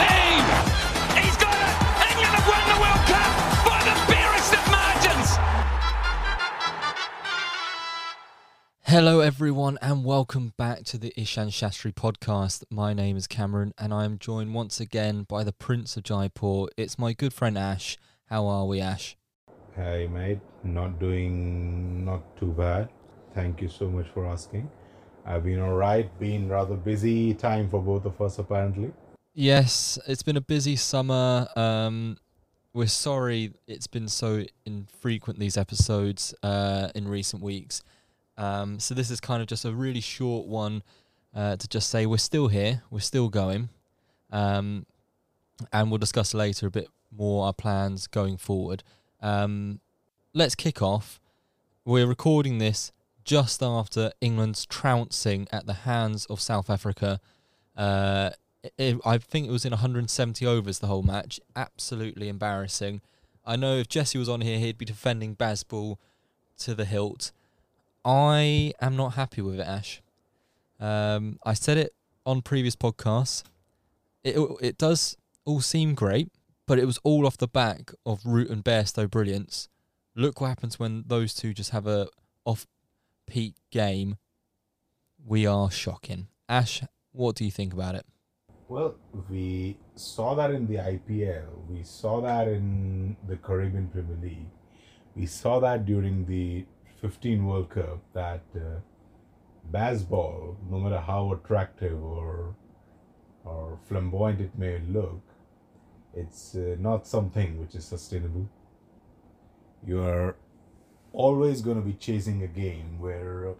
Aim! He's got it! England have won the World Cup by the barest of margins! Hello, everyone, and welcome back to the Ishan Shastri podcast. My name is Cameron, and I am joined once again by the Prince of Jaipur. It's my good friend Ash. How are we, Ash? Hey mate, not doing not too bad. Thank you so much for asking. I've been alright, been rather busy time for both of us apparently. Yes, it's been a busy summer. Um, we're sorry it's been so infrequent these episodes uh, in recent weeks. Um, so this is kind of just a really short one uh, to just say we're still here, we're still going, um, and we'll discuss later a bit more our plans going forward. Um, let's kick off. We're recording this just after England's trouncing at the hands of South Africa. Uh, it, I think it was in 170 overs the whole match. Absolutely embarrassing. I know if Jesse was on here, he'd be defending Bazball to the hilt. I am not happy with it, Ash. Um, I said it on previous podcasts. It it does all seem great, but it was all off the back of Root and Bairstow brilliance. Look what happens when those two just have a off peak game. We are shocking. Ash, what do you think about it? Well, we saw that in the IPL, we saw that in the Caribbean Premier League, we saw that during the 15 World Cup that uh, Bazball, no matter how attractive or or flamboyant it may look, it's uh, not something which is sustainable. You are always going to be chasing a game where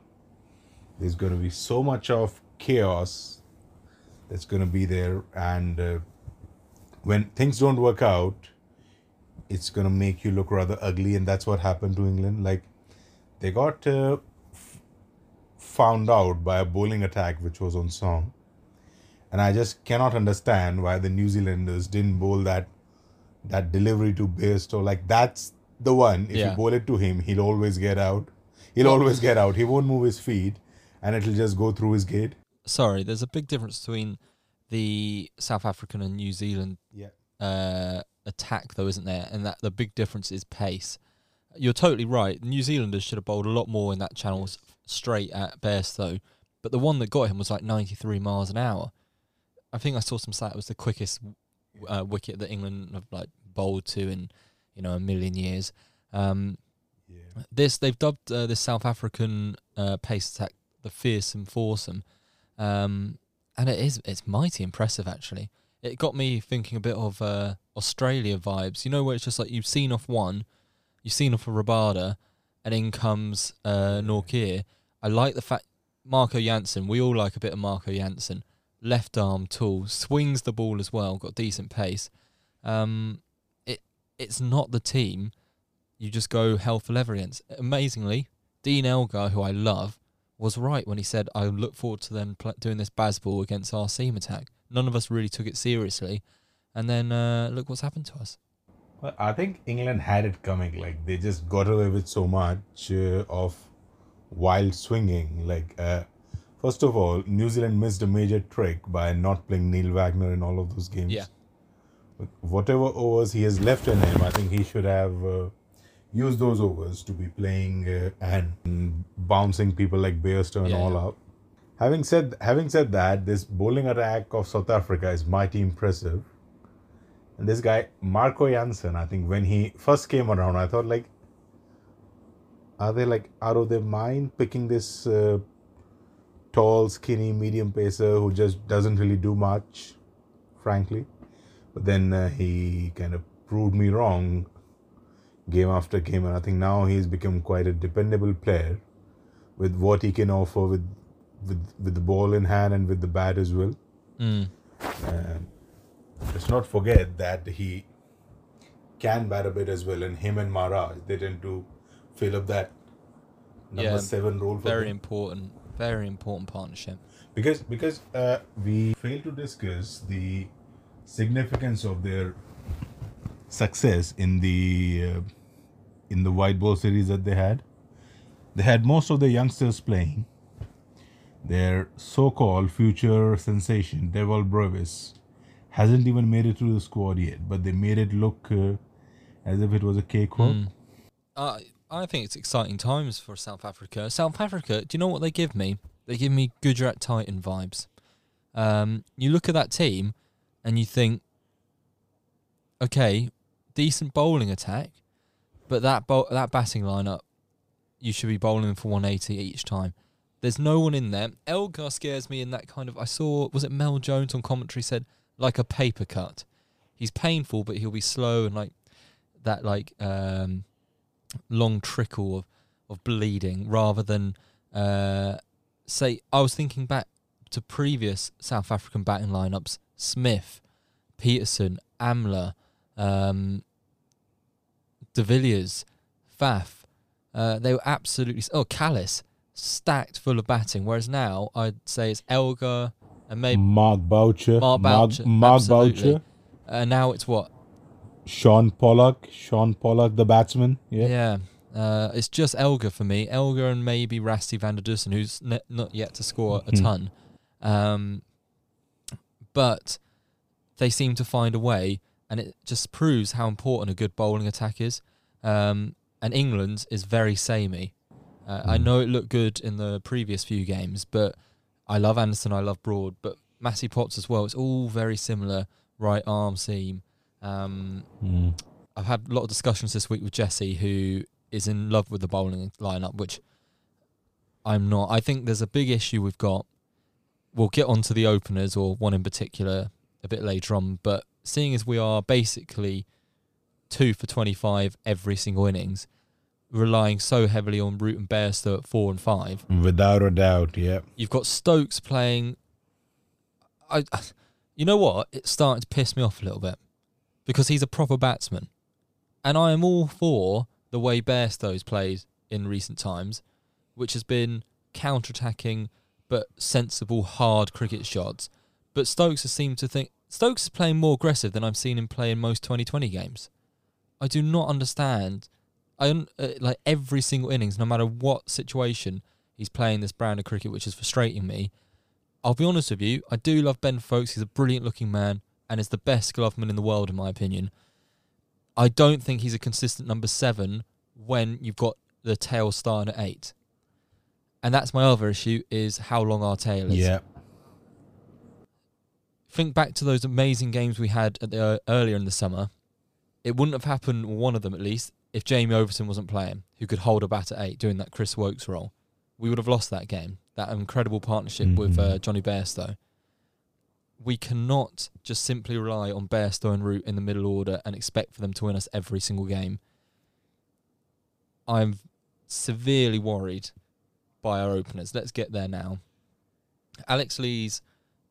there's going to be so much of chaos that's going to be there, and uh, when things don't work out, it's going to make you look rather ugly, and that's what happened to England. Like they got uh, f- found out by a bowling attack which was on song and I just cannot understand why the New Zealanders didn't bowl that that delivery to Bairstow. Like that's the one. If Yeah. you bowl it to him, he'll always get out. He'll always get out. He won't move his feet, and it'll just go through his gate. Sorry, there's a big difference between the South African and New Zealand Yeah. uh, attack, though, isn't there? And that the big difference is pace. You're totally right. New Zealanders should have bowled a lot more in that channel s- straight at Bairstow, but the one that got him was like 93 miles an hour. I think I saw some stat it was the quickest uh, wicket that England have like bowled to in you know a million years. Um, Yeah. this they've dubbed uh, this South African uh, pace attack the fearsome foursome, um, and it is it's mighty impressive actually. It got me thinking a bit of uh, Australia vibes. You know where it's just like you've seen off one, you've seen off a Rabada, and in comes uh, Nortje. I like the fact Marco Jansen. We all like a bit of Marco Jansen. Left arm tool swings the ball as well. Got decent pace. Um, it it's not the team you just go hell for leather against. Amazingly, Dean Elgar, who I love, was right when he said, I look forward to them pl- doing this Bazball against our seam attack. None of us really took it seriously. And then uh, look what's happened to us. Well, I think England had it coming. Like they just got away with so much uh, of wild swinging. Like uh, first of all, New Zealand missed a major trick by not playing Neil Wagner in all of those games. Yeah. With whatever overs he has left in him, I think he should have used those overs to be playing uh, and bouncing people like and Yeah, all yeah. out. Having said having said that, this bowling attack of South Africa is mighty impressive. And this guy, Marco Jansen, I think when he first came around, I thought like, are they like out of their mind picking this uh, tall, skinny, medium pacer who just doesn't really do much, frankly. But then uh, he kind of proved me wrong game after game, and I think now he's become quite a dependable player with what he can offer with with with the ball in hand and with the bat as well. Mm. And let's not forget that he can bat a bit as well, and him and Maharaj they tend to fill up that number Yeah, seven role for Very them. important, very important partnership. because because uh, we failed to discuss the significance of their success in the uh, in the white ball series that they had. They had most of the youngsters playing. Their so-called future sensation, Dewald Brevis, hasn't even made it through the squad yet, but they made it look uh, as if it was a cakewalk. Mm. I I think it's exciting times for South Africa. South Africa, do you know what they give me? They give me Gujarat Titan vibes. Um, you look at that team, and you think, okay, decent bowling attack, but that bowl, that batting lineup, you should be bowling for 180 each time. There's no one in there. Elgar scares me in that kind of. I saw was it Mel Jones on commentary said like a paper cut. He's painful, but he'll be slow and like that like um, long trickle of of bleeding rather than uh, say. I was thinking back to previous South African batting lineups: Smith, Petersen, Amla, um, De Villiers, Faf. Uh, they were absolutely oh Kallis stacked full of batting. Whereas now I'd say it's Elgar and maybe Mark Boucher, Mark Boucher, Mark absolutely. Boucher, uh, now it's what Shaun Pollock, Shaun Pollock, the batsman. Yeah, Yeah. Uh, it's just Elgar for me. Elgar and maybe Rassie van der Dussen, who's ne- not yet to score a Mhm. ton. Um, but they seem to find a way, and it just proves how important a good bowling attack is. Um, and England is very samey. Uh, I Mm. know it looked good in the previous few games, but I love Anderson, I love Broad, but Matty Potts as well. It's all very similar right arm seam. Um, Mm. I've had a lot of discussions this week with Jesse, who is in love with the bowling lineup, which I'm not. I think there's a big issue we've got. We'll get onto the openers or one in particular a bit later on, but seeing as we are basically two for 25 every single innings, relying so heavily on Root and Bairstow at four and five, without a doubt. Yeah, You've got Stokes playing. I, you know what? It's starting to piss me off a little bit because he's a proper batsman, and I am all for the way Bairstow's played in recent times, which has been counter-attacking but sensible, hard cricket shots. But Stokes has seemed to think Stokes is playing more aggressive than I've seen him play in most 2020 games. I do not understand. I un- uh, like every single innings, no matter what situation, he's playing this brand of cricket, which is frustrating me. I'll be honest with you, I do love Ben Foakes. He's a brilliant looking man and is the best gloveman in the world, in my opinion. I don't think he's a consistent number seven when you've got the tail starting at eight. And that's my other issue is how long our tail is. yeah. Think back to those amazing games we had at the, uh, earlier in the summer. It wouldn't have happened, one of them at least, if Jamie Overton wasn't playing, who could hold a bat at eight, doing that Chris Woakes role. We would have lost that game. That incredible partnership with uh. Johnny Bairstow. We cannot just simply rely on Bairstow and Root in the middle order and expect for them to win us every single game. I'm severely worried by our openers. Let's get there now. Alex Lees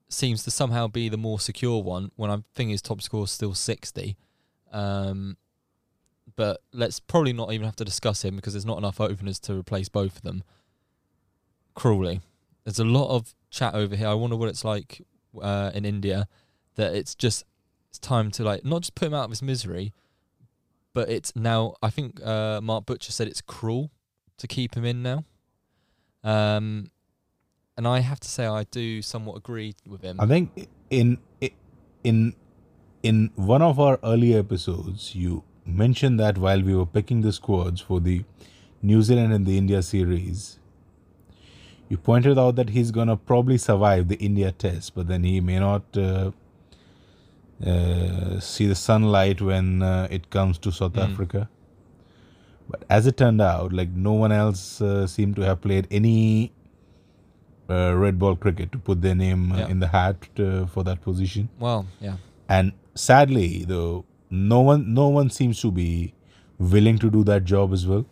seems to somehow be the more secure one when I think his top score is still 60. Um, but let's probably not even have to discuss him because there's not enough openers to replace both of them. Cruelly. There's a lot of chat over here. I wonder what it's like uh, in India that it's just it's time to like not just put him out of his misery, but it's now I think uh, Mark Butcher said it's cruel to keep him in now. Um, and I have to say I do somewhat agree with him. I think in in in one of our earlier episodes, you mentioned that while we were picking the squads for the New Zealand and the India series, you pointed out that he's gonna probably survive the India test, but then he may not uh, uh, see the sunlight when uh, it comes to South Mm. Africa. But as it turned out, like no one else uh, seemed to have played any uh, red ball cricket to put their name uh, Yeah. in the hat uh, for that position. well, yeah. And sadly, though, no one no one seems to be willing to do that job as well.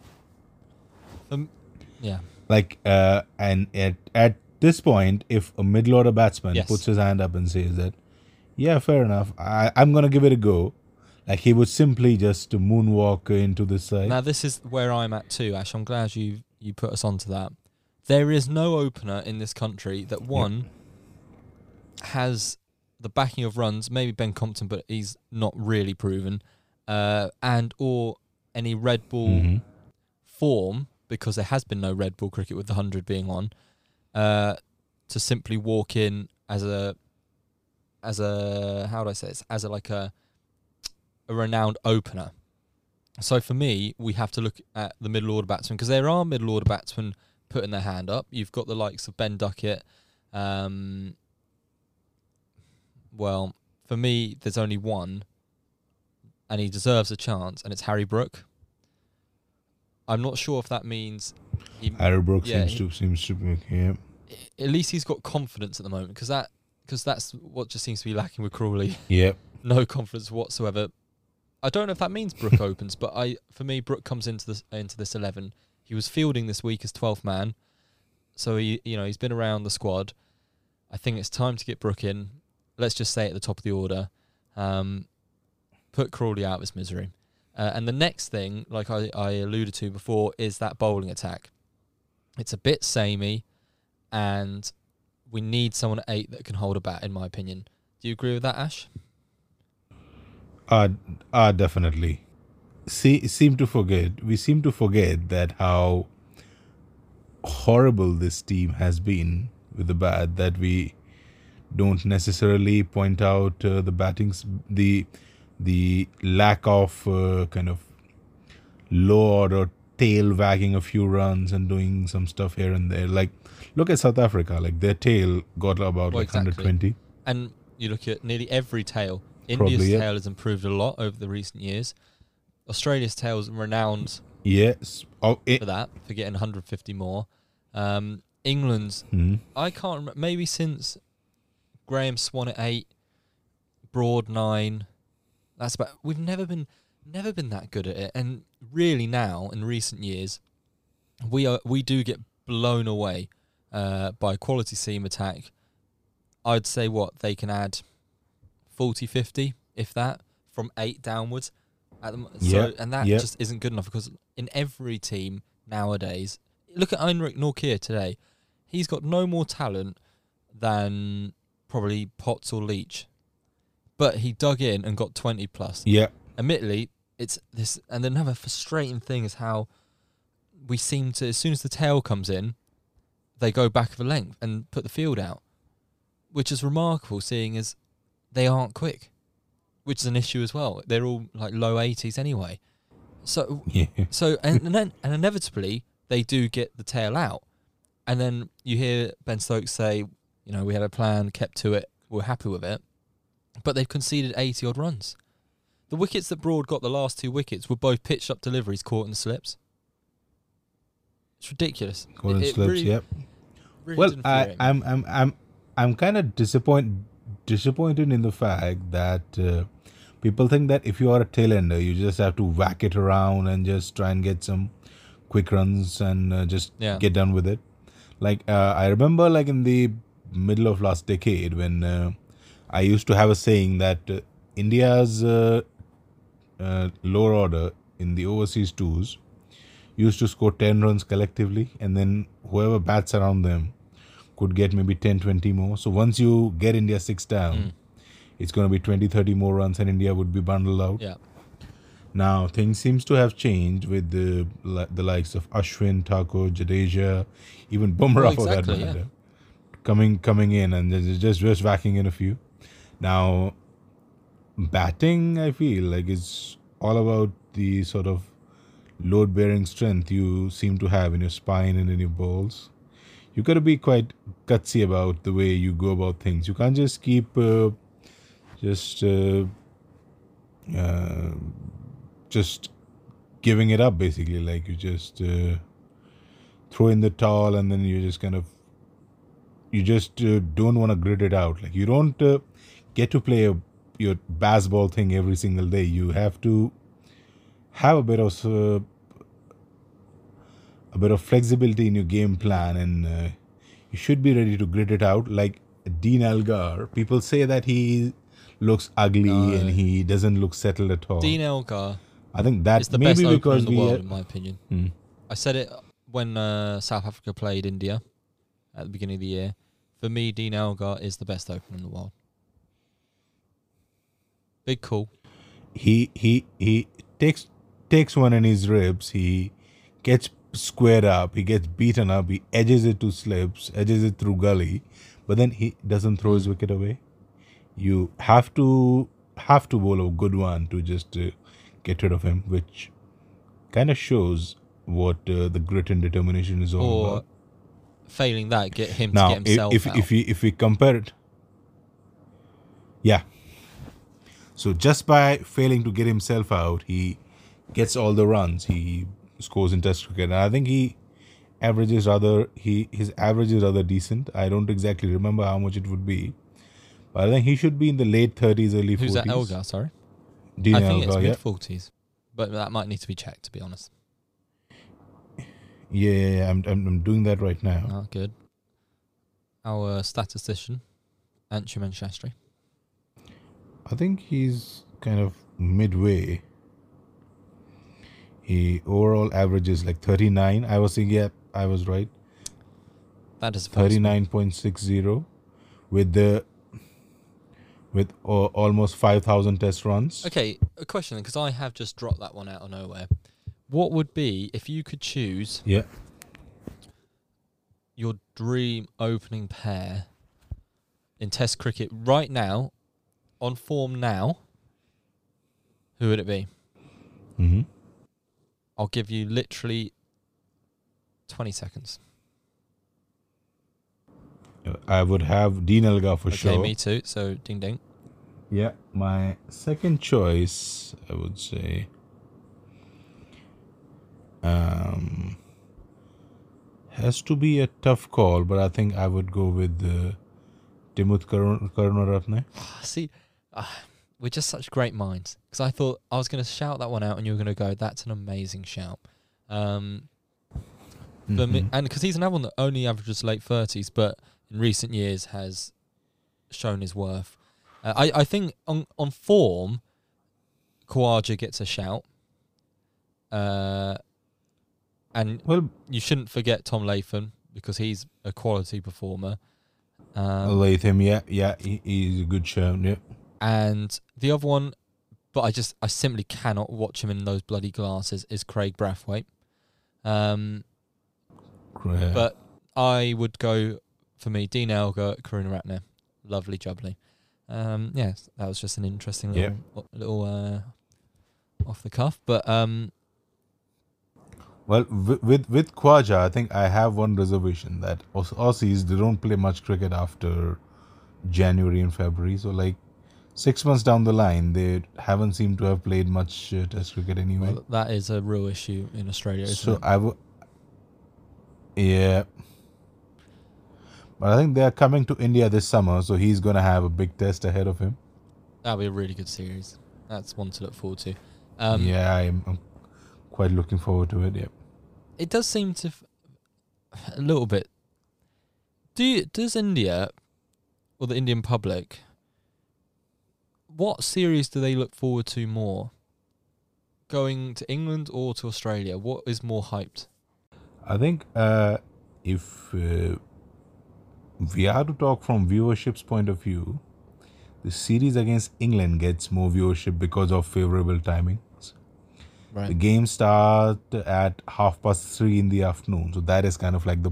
Um, yeah. Like, uh, and at at this point, if a middle order batsman Yes. puts his hand up and says that, yeah, fair enough, I, I'm gonna give it a go. Like he would simply just moonwalk into the side. Now this is where I'm at too, Ash. I'm glad you you put us onto that. There is no opener in this country that one has the backing of runs. Maybe Ben Compton, but he's not really proven. Uh, and or any red ball Mhm. form because there has been no red ball cricket with the hundred being on. Uh, to simply walk in as a as a how do I say this as a like a a renowned opener. So for me, we have to look at the middle order batsmen because there are middle order batsmen putting their hand up. You've got the likes of Ben Duckett. Um, well, for me, there's only one, and he deserves a chance, and it's Harry Brook. I'm not sure if that means he, Harry Brooks Yeah, seems he- to seems to be yeah. at least he's got confidence at the moment because that because that's what just seems to be lacking with Crawley. Yeah. no confidence whatsoever. I don't know if that means Brook opens, but I for me Brook comes into this into this eleven. He was fielding this week as twelfth man, so he you know he's been around the squad. I think it's time to get Brook in. Let's just say at the top of the order, um, put Crawley out of his misery. Uh, and the next thing, like I, I alluded to before, is that bowling attack. It's a bit samey, and we need someone at eight that can hold a bat. In my opinion, do you agree with that, Ash? Uh, uh definitely. See, seem to forget. We seem to forget that how horrible this team has been with the bat. That we don't necessarily point out uh, the batting's the the lack of uh, kind of low order tail wagging a few runs and doing some stuff here and there. Like look at South Africa. Like their tail got about Well, like exactly. 120. And you look at nearly every tail. India's Probably, yeah. tail has improved a lot over the recent years. Australia's tail is renowned Yes. Oh, it, for that, for getting 150 more. Um, England's, Hmm. I can't remember, maybe since Graeme Swann at eight, Broad nine. That's about. We've never been, never been that good at it. And really now, in recent years, we are we do get blown away uh, by quality seam attack. I'd say what they can add 40, 50, if that, from eight downwards. At the, Yeah, so, and that yeah. just isn't good enough because in every team nowadays, look at Heinrich Nortje today. He's got no more talent than probably Potts or Leach, but he dug in and got 20 plus Yeah. admittedly, it's this, and another frustrating thing is how we seem to, as soon as the tail comes in, they go back of a length and put the field out, which is remarkable, seeing as they aren't quick, which is an issue as well. They're all like low 80s anyway. So, Yeah. so and, and then and inevitably they do get the tail out, and then you hear Ben Stokes say, you know, we had a plan, kept to it, we're happy with it, but they've conceded 80 odd runs. The wickets that Broad got, the last two wickets, were both pitched up deliveries caught in the slips. It's ridiculous. It- it slips. really- yep. really Well, I, I'm, I'm I'm I'm kind of disappointed disappointed in the fact that uh, people think that if you are a tail ender, you just have to whack it around and just try and get some quick runs and uh, just Yeah. get done with it. Like uh, I remember, like in the middle of last decade, when uh, I used to have a saying that uh, India's uh, uh, lower order in the overseas tours used to score 10 runs collectively and then whoever bats around them could get maybe 10 20 more so once you get india 6 down Mm. it's going to be 20 30 more runs and india would be bundled out yeah. now things seems to have changed with the the likes of ashwin thakur jadeja even bumrah Well, for that exactly, yeah. Coming coming in and just just just whacking in a few. Now batting i feel like it's all about the sort of load bearing strength you seem to have in your spine and in your balls. You got to be quite gutsy about the way you go about things. You can't just keep uh, just uh, uh, just giving it up basically. Like you just uh, throw in the towel and then you just kind of you just uh, don't want to grit it out like you don't uh, get to play a, your Bazball thing every single day you have to have a bit of uh, a bit of flexibility in your game plan and uh, you should be ready to grit it out like Dean Elgar people say that he looks ugly No. and he doesn't look settled at all Dean Elgar I think that is the maybe opener because in the we world, had- in my opinion. Hmm. I said it when uh, South Africa played India at the beginning of the year. For me, Dean Elgar is the best opener in the world. Big call. he he he takes takes one in his ribs he gets squared up he gets beaten up he edges it to slips edges it through gully but then he doesn't throw his wicket away you have to have to bowl a good one to just uh, get rid of him, which kind of shows what uh, the grit and determination is all Or about. Failing that, get him to get if himself if, out. if we if we compare it, yeah. So just by failing to get himself out, he gets all the runs. He scores in Test cricket, and I think he averages rather he his average is rather decent. I don't exactly remember how much it would be, but I think he should be in the late thirties, early forties. Who's forties. that Elgar? Sorry, Dean I think it's Elgar, yeah. mid forties, but that might need to be checked. To be honest. Yeah, yeah, yeah. I'm, I'm I'm doing that right now. Ah, good. Our statistician, Anshuman Shastri. I think he's kind of midway. He overall averages like 39. I was saying, yeah, I was right. That is 39.60 with the with uh, almost 5000 test runs. Okay, a question because I have just dropped that one out of nowhere. What would be if you could choose Yeah. your dream opening pair in Test cricket right now, on form now? Who would it be? hmm I'll give you literally twenty seconds. I would have Dean Elgar for okay, sure. me too. So ding ding. Yeah, my second choice, I would say, um, has to be a tough call, but I think I would go with uh, Karun- Karunaratne. See, uh, we're just such great minds. Because I thought I was going to shout that one out, and you were going to go, "That's an amazing shout." Um, for me, and because he's another one that only averages late thirties, but in recent years has shown his worth. Uh, I I think on on form, Khawaja gets a shout. Uh, and Well, you shouldn't forget Tom Latham because he's a quality performer. Um, Latham, yeah, yeah, he, he's a good show, Yeah, and the other one, but I just I simply cannot watch him in those bloody glasses is Kraigg Brathwaite. Um, Cra- but I would go for me Dean Elgar, Karunaratne, lovely jubbly. Um, yes, that was just an interesting Yeah. little little uh, off the cuff, but um, Well, with with, with Khwaja, I think I have one reservation that Aussies they don't play much cricket after January and February. So like six months down the line, they haven't seemed to have played much uh, Test cricket anyway. well, that is a real issue in Australia, isn't so it? I would, yeah. But I think they are coming to India this summer, so he's gonna have a big test ahead of him. That'll be a really good series. That's one to look forward to. Um, yeah, I'm, I'm quite looking forward to it. Yeah. it does seem to f- a little bit. Do you, does India or the Indian public? What series do they look forward to more? Going to England or to Australia? What is more hyped? I think uh, if uh, we are to talk from viewership's point of view, the series against England gets more viewership because of favorable timings. The game start at half past three in the afternoon, so that is kind of like the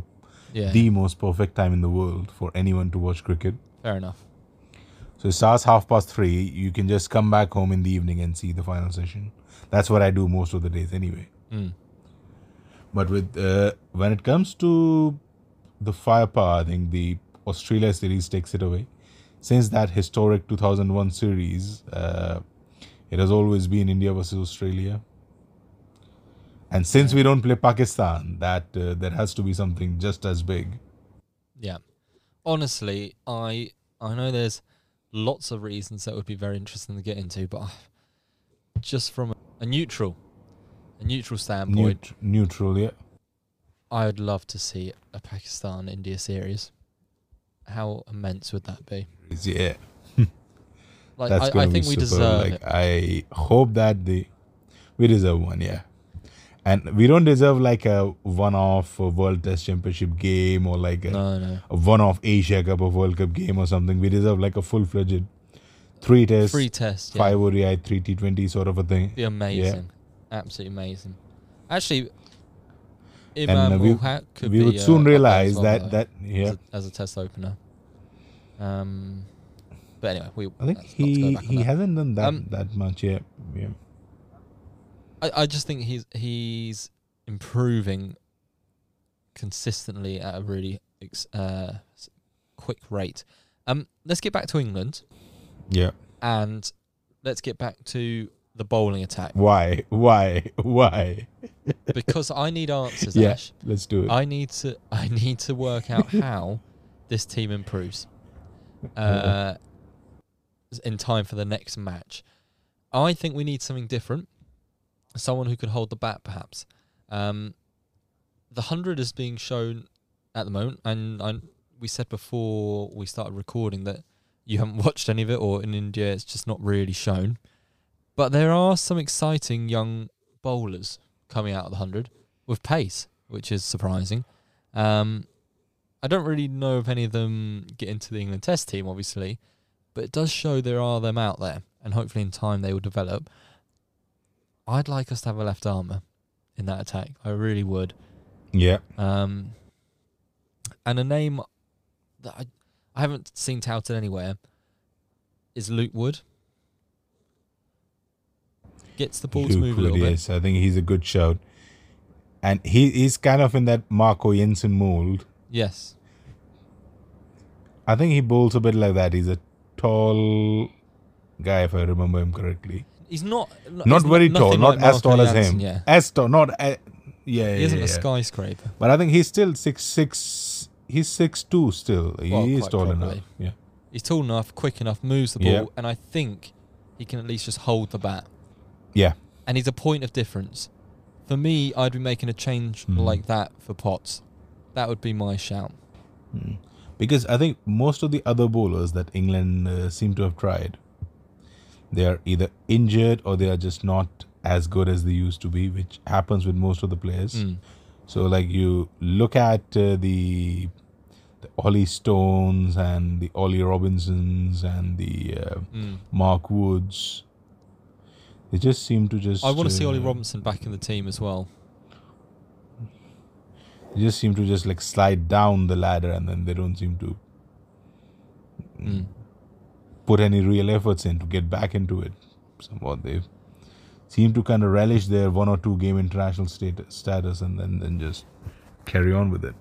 Yeah. the most perfect time in the world for anyone to watch cricket. fair enough. So it starts half past three. You can just come back home in the evening and see the final session. That's what I do most of the days anyway. Mm. But with uh, when it comes to the firepower, I think the Australia series takes it away. Since that historic 2001 series, uh, it has always been India versus Australia. And since we don't play Pakistan, that uh, there has to be something just as big. Yeah. Honestly, I I know there's lots of reasons that would be very interesting to get into, but just from a neutral, a neutral standpoint, Neut- neutral, yeah. I would love to see a Pakistan India series. How immense would that be? Yeah. Like That's I, I think be we deserve like it. I hope that they we deserve one, yeah. And we don't deserve like a one-off uh, World Test Championship game or like a, No, no. a one-off Asia Cup or World Cup game or something. We deserve like a full-fledged three test, Free test, yeah. five ODI, three T20 sort of a thing. Be amazing. Absolutely amazing. Actually, And Imam uh, we, could we be, would uh, soon as realize that though, that yeah as, a, as a test opener. Um, But anyway, we. I think let's not go he he hasn't done that Um, that much yet. Yeah. I, I just think he's he's improving consistently at a really ex- uh, quick rate. Um, let's get back to England Yeah. and let's get back to the bowling attack Why? Why? Why? because I need answers. Yeah. Ash. Let's do it. I need to I need to work out how this team improves uh, in time for the next match. I think we need something different. Someone who can hold the bat, perhaps. Um, the hundred is being shown at the moment, and I, we said before we started recording that you haven't watched any of it, or in India it's just not really shown. But there are some exciting young bowlers coming out of the hundred with pace, which is surprising. Um, I don't really know if any of them get into the England Test team, obviously, but it does show there are them out there, and hopefully in time they will develop. I'd like us to have a left armour in that attack. I really would. yeah. Um, and a name that I, I haven't seen touted anywhere is Luke Wood. Gets the ball to Luke move a little Wood, bit. yes, I think he's a good shout. And he he's kind of in that Marco Jansen mold. Yes. I think he bowls a bit like that. He's a tall guy, if I remember him correctly. He's not Not he's very tall, not like as tall as him. Yeah. As tall, not a, yeah, He yeah, isn't a yeah. skyscraper. But I think he's still six six. He's six two still. He Well, is tall probably. enough. Yeah. He's tall enough, quick enough, moves the ball, Yeah. and I think he can at least just hold the bat. Yeah. And he's a point of difference. For me, I'd be making a change Mhm. like that for Potts. That would be my shout. Mm. Because I think most of the other bowlers that England uh, seem to have tried, they are either injured or they are just not as good as they used to be, which happens with most of the players. Mm. So, like you look at uh, the the Ollie Stones and the Ollie Robinsons and the uh, Mm. Mark Woods, they just seem to just. I want to see Ollie uh, Robinson back in the team as well. They just seem to just like slide down the ladder and then they don't seem to Mm. Put any real efforts in to get back into it. Somewhat they seem to kind of relish their one or two game international stat- status and then, then just carry on with it.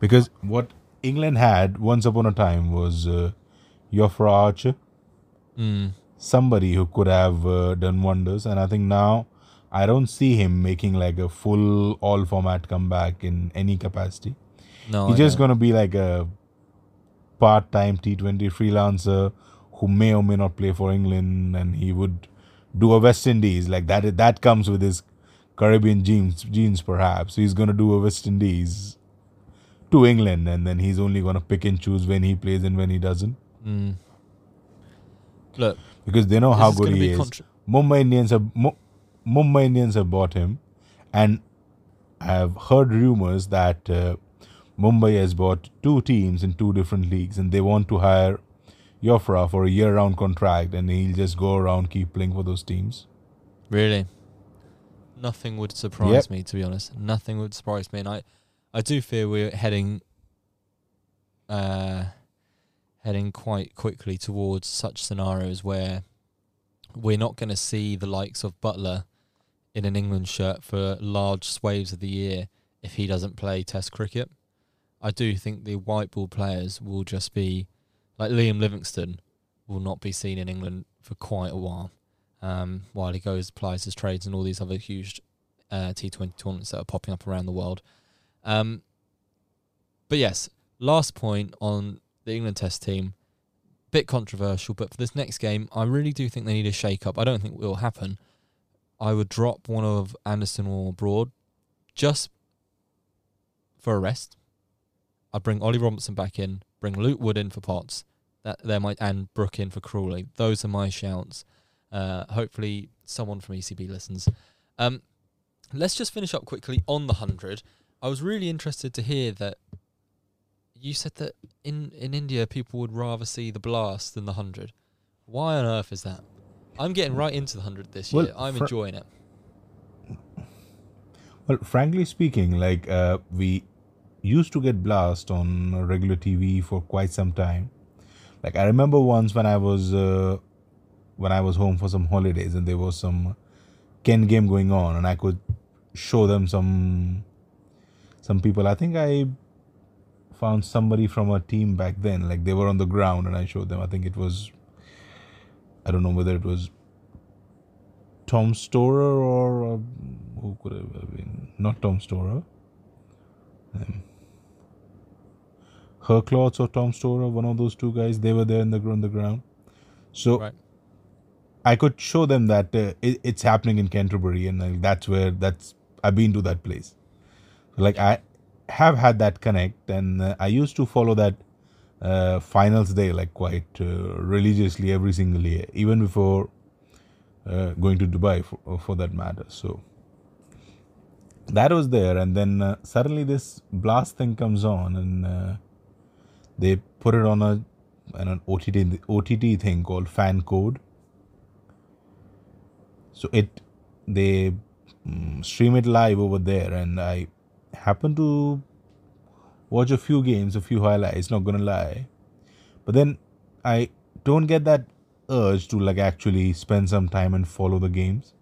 Because what England had once upon a time was uh, Jofra Archer, mm. somebody who could have uh, done wonders, and I think now I don't see him making like a full all format comeback in any capacity. no, He's just going to be like a part time T20 freelancer who may or may not play for England and he would do a West Indies. Like that that comes with his Caribbean genes, genes perhaps. So he's going to do a West Indies to England and then he's only going to pick and choose when he plays and when he doesn't. Mm. Look, Because they know how good he is. contra- Mumbai Indians have Mu- Mumbai Indians have bought him, and I have heard rumors that uh, Mumbai has bought two teams in two different leagues, and they want to hire Jofra for a year-round contract, and he'll just go around keep playing for those teams. really, nothing would surprise Yep. me. To be honest, nothing would surprise me, and I, I do fear we're heading, uh, heading quite quickly towards such scenarios where we're not going to see the likes of Buttler in an England shirt for large swathes of the year if he doesn't play Test cricket. I do think the white ball players will just be like Liam Livingstone will not be seen in England for quite a while. Um, while he goes applies his trades and all these other huge uh, T20 tournaments that are popping up around the world. Um, but yes, last point on the England Test team, bit controversial, but for this next game, I really do think they need a shake up. I don't think it will happen. I would drop one of Anderson or Broad just for a rest. I'd bring Ollie Robinson back in, bring Luke Wood in for Potts, that there might and Brook in for Crawley. Those are my shouts. Uh, hopefully, someone from ECB listens. Um, let's just finish up quickly on the hundred. I was really interested to hear that you said that in in India people would rather see the blast than the hundred. Why on earth is that? I'm getting right into the hundred this Well, year. I'm fr- enjoying it. Well, frankly speaking, like uh, we used to get blast on regular TV for quite some time, Like I remember once when I was uh, when I was home for some holidays and there was some Ken game going on and I could show them some some people. I think I found somebody from a team back then. Like they were on the ground and I showed them. I think it was I don't know whether it was Tom Storer or uh, who could have been? Not Tom Storer. Um, Herklotz or Tom Storer, one of those two guys. They were there in the on the ground. So Right. I could show them that uh, it, it's happening in Canterbury, and like, that's where that's I've been to that place. Like I have had that connect, and uh, I used to follow that uh, finals day like quite uh, religiously every single year, even before uh, going to Dubai for, for that matter. So that was there, and then uh, suddenly this blast thing comes on, and uh, they put it on a an OTT OTT thing called FanCode. So it they mm, stream it live over there, and I happened to watch a few games, a few highlights. Not gonna lie, but then I don't get that urge to like actually spend some time and follow the games.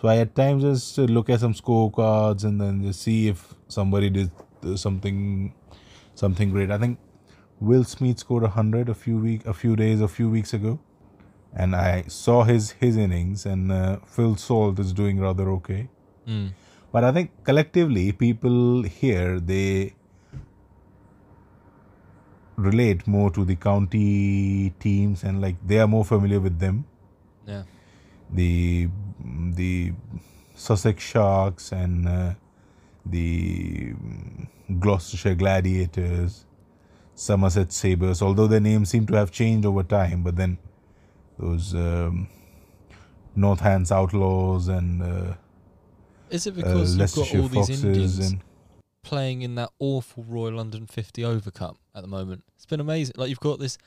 So I at times just uh, look at some scorecards and then just see if somebody did uh, something something great. I think Will Smith scored a hundred a few week a few days a few weeks ago, and I saw his his innings and uh, Phil Salt is doing rather okay. Mm. But I think collectively, people here they relate more to the county teams and like they are more familiar with them. Yeah. The the Sussex Sharks and uh, the Gloucestershire Gladiators, Somerset Sabres. Although their names seem to have changed over time, but then those um, Northants Outlaws and uh, Is it uh, because you've got all these Indians playing in that awful Royal London 50 Over Cup at the moment? It's been amazing. Like you've got this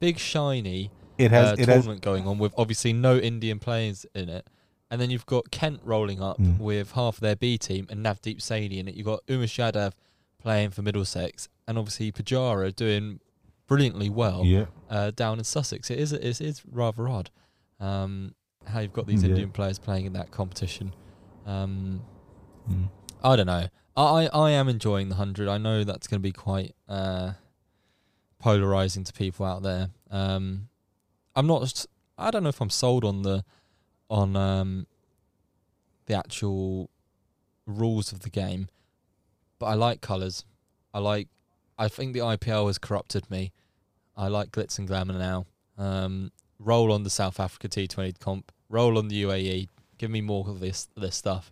big shiny it has uh, it has tournament going on with obviously no Indian players in it. And then you've got Kent rolling up Mm. with half their B team and Navdeep Saini in it. You've got Umesh Yadav playing for Middlesex and obviously Pujara doing brilliantly well yeah. uh, down in Sussex. It is it is, it is rather odd um, how you've got these Yeah. Indian players playing in that competition. Um, Mm. I don't know. I, I I am enjoying the hundred. I know that's going to be quite uh, polarizing to people out there. Um, I'm not. I don't know if I'm sold on the on um, the actual rules of the game, but I like colours. I like. I think the IPL has corrupted me. I like glitz and glamour now. Um, roll on the South Africa T20 comp. Roll on the UAE. Give me more of this this stuff.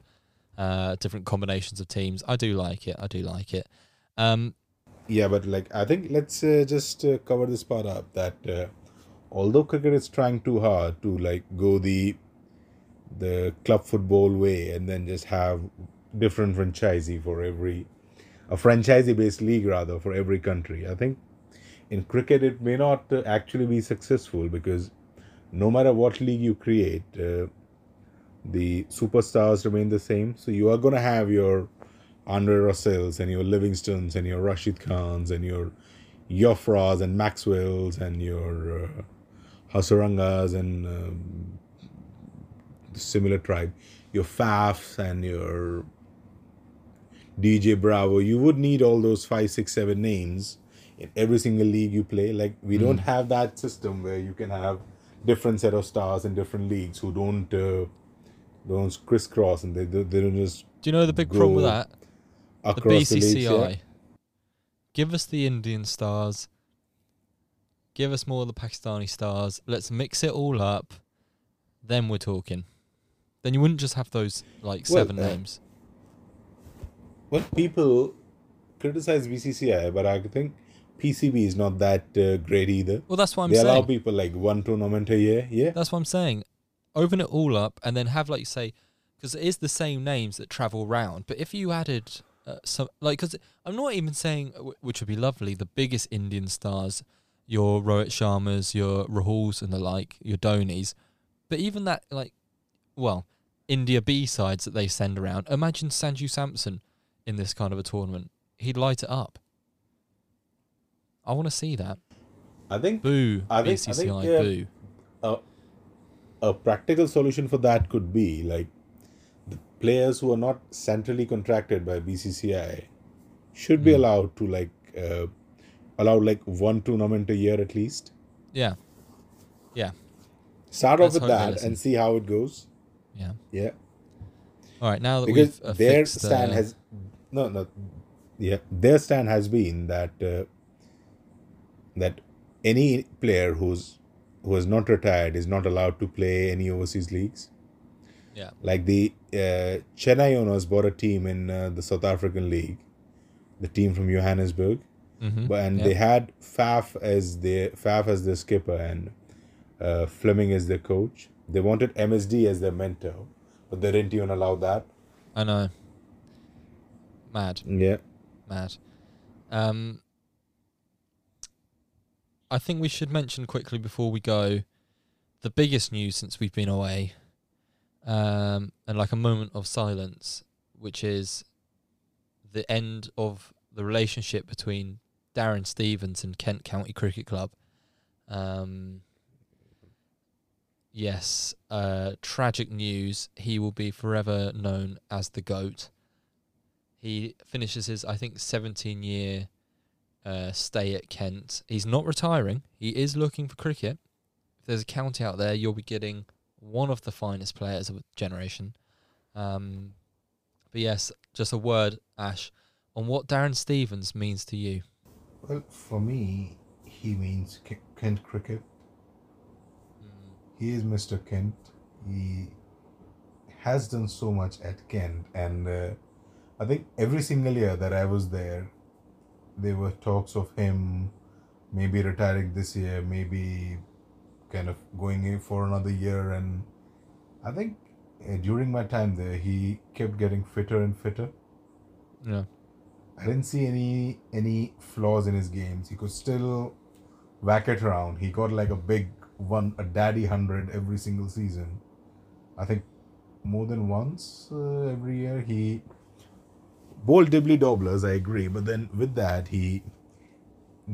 Uh, different combinations of teams. I do like it. I do like it. Um, Yeah, but like I think let's uh, just uh, cover this part up that uh, although cricket is trying too hard to like go the the club football way and then just have different franchisee for every a franchisee based league rather for every country. I think in cricket it may not uh, actually be successful because no matter what league you create, uh, the superstars remain the same. So you are going to have your Andre Russells and your Livingstones and your Rashid Khans and your Jofras and Maxwells and your uh, Hasarangas and um, similar tribe, your Fafs and your DJ Bravo. You would need all those five, six, seven names in every single league you play. Like we don't have that system where you can have different set of stars in different leagues who don't uh, don't crisscross and they they they don't just do you know the big problem with that? The across the, leagues. BCCI. Yeah? Give us the Indian stars. Give us more of the Pakistani stars. Let's mix it all up. Then we're talking. Then you wouldn't just have those like Well, seven uh, names. Well, people criticize BCCI, but I think PCB is not that uh, great either. Well, that's what I'm saying they allow people like one tournament a year. Yeah, That's what I'm saying. Open it all up and then have like you say, because it is the same names that travel round. But if you added uh, some, like, because I'm not even saying, which would be lovely, the biggest Indian stars, your Rohit Sharmas, your Rahuls and the like, your Dhonis, but even that, like, well, India B sides that they send around. Imagine Sanju Samson in this kind of a tournament. He'd light it up. I want to see that. I think Boo. I think- I think, yeah. boo. a, a practical solution for that could be like the players who are not centrally contracted by BCCI should be Hmm. allowed to like uh, allowed like one tournament a year at least. Yeah. Yeah. Start off with that and see how it goes. Yeah. Yeah, All right. Now that because we've uh, their stand uh, has no no yeah their stand has been that uh, that any player who's who is not retired is not allowed to play any overseas leagues. yeah. like the uh, Chennai owners bought a team in uh, the South African league, the team from Johannesburg, Mm-hmm. but and they had Faf as their Faf as their skipper and uh, Fleming as their coach. They wanted MSD as their mentor, but they didn't even allow that. I know. Mad. Yeah, Mad. Um, I think we should mention quickly before we go the biggest news since we've been away, um, and like a moment of silence, which is the end of the relationship between Darren Stevens and Kent County Cricket Club. Um, yes, uh, tragic news. He will be forever known as the GOAT. He finishes his, I think, 17 year uh, stay at Kent. He's not retiring. He is looking for cricket. If there's a county out there, you'll be getting one of the finest players of a generation. Um, but yes, just a word, Ash, on what Darren Stevens means to you. Well, for me, he means Kent cricket. He is Mr. Kent. He has done so much at Kent, and uh, I think every single year that I was there, there were talks of him maybe retiring this year, maybe kind of going in for another year, and I think uh, during my time there, he kept getting fitter and fitter. Yeah. I didn't see any any flaws in his games. He could still whack it around. He got like a big one, a daddy hundred every single season. I think more than once uh, every year. He bowled dibbly dobblers, I agree, but then with that he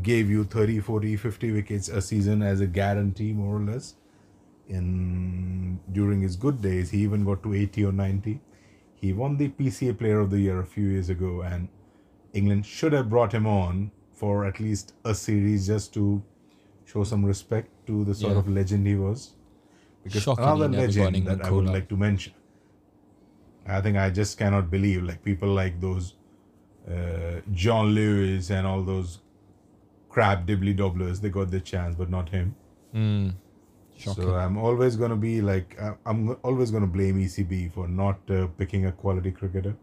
gave you 30, 40, 50 wickets a season as a guarantee, more or less. In during his good days, he even got to 80 or 90. He won the PCA Player of the Year a few years ago, and England should have brought him on for at least a series just to show some respect to the sort Yeah. of legend he was. Because Shocking he another never got an legend that I would like to mention, I think I just cannot believe like people like those uh, Jon Lewis and all those crap dibbly dobblers, they got their chance, but not him. Mm. So I'm always going to be like, I'm always going to blame ECB for not uh, picking a quality cricketer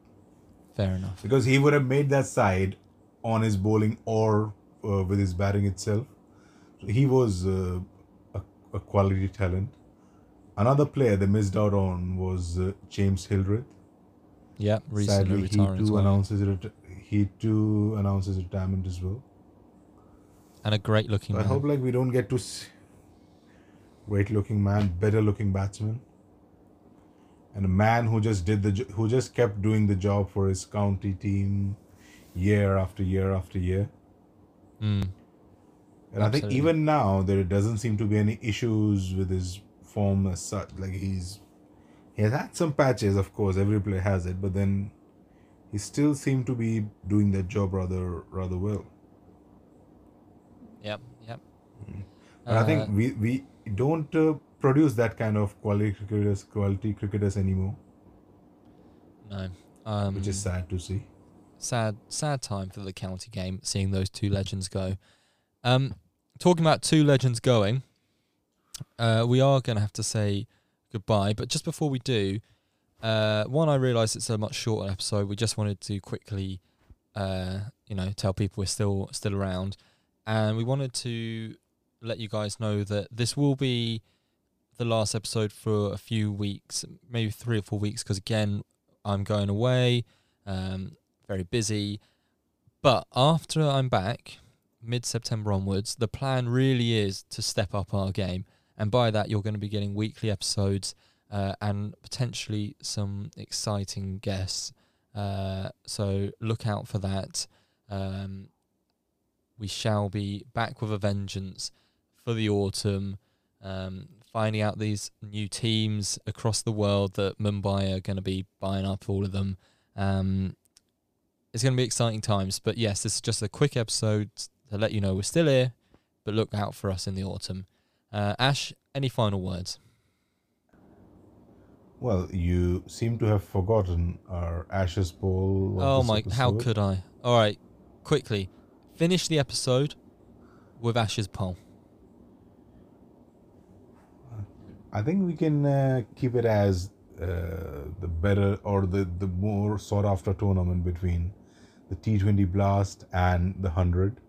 Fair enough. because he would have made that side on his bowling or uh, with his batting itself. So he was uh, a, a quality talent. Another player they missed out on was uh, James Hildreth. Yeah, recently Sadly, he too well. announces reti- he too announces retirement as well. and a great looking So I hope like we don't get to see great looking man, better looking batsman, and a man who just did the who just kept doing the job for his county team year after year after year. Mm. And I think even now there doesn't seem to be any issues with his form as such. Like he's he has had some patches, of course, every player has it, but then he still seemed to be doing that job rather rather well. Yep, yep. I Uh, think we we don't uh, produce that kind of quality cricketers quality cricketers anymore, no. Um, which is sad to see. sad sad time for the county game seeing those two legends go um talking about two legends going uh we are going to have to say goodbye but just before we do uh one i realize it's a much shorter episode we just wanted to quickly uh you know tell people we're still still around and we wanted to let you guys know that this will be the last episode for a few weeks maybe three or four weeks because again i'm going away um very busy. But after I'm back, mid September onwards, the plan really is to step up our game. And by that, you're going to be getting weekly episodes uh, and potentially some exciting guests. Uh, so look out for that. Um, we shall be back with a vengeance. for the autumn, um, finding out these new teams across the world that Mumbai are going to be buying up all of them. Um, it's going to be exciting times. But yes, this is just a quick episode to let you know we're still here, but look out for us in the autumn. Uh, Ash, any final words? Well, you seem to have forgotten our Ashes of Oh my! How could I? All right, quickly finish the episode with Ashes poll. I think we can uh, keep it as uh, the better or the, the more sought after tournament between the T20 Blast and the 100.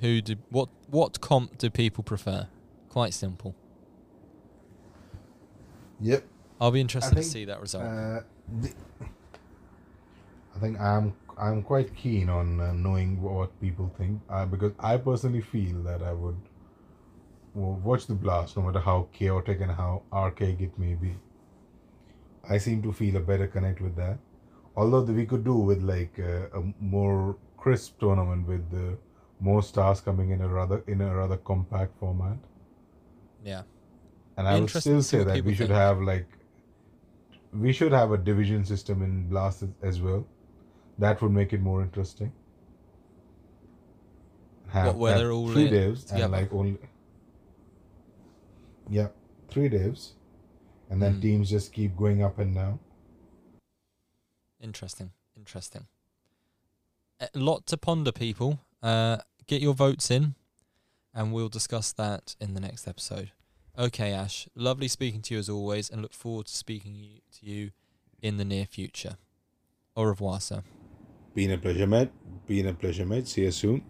Who do what? What comp do people prefer? Quite simple. Yep. I'll be interested to think, see that result. Uh, the, I think I'm I'm quite keen on uh, knowing what people think uh, because I personally feel that I would w- watch the blast no matter how chaotic and how archaic it may be. I seem to feel a better connect with that. Although we could do with like uh, a more crisp tournament with the more stars coming in a rather in a rather compact format. yeah. And I would still say that we should think. have like we should have a division system in Blast as- well. That would make it more interesting. Have, What, where have they're all three divs and like only yeah three divs, and then Hmm. teams just keep going up and down. Interesting. Interesting. A lot to ponder, people. Uh, get your votes in, and we'll discuss that in the next episode. Okay, Ash. Lovely speaking to you as always, and look forward to speaking to you in the near future. Au revoir, sir. Been a pleasure, mate. Been a pleasure, mate. See you soon.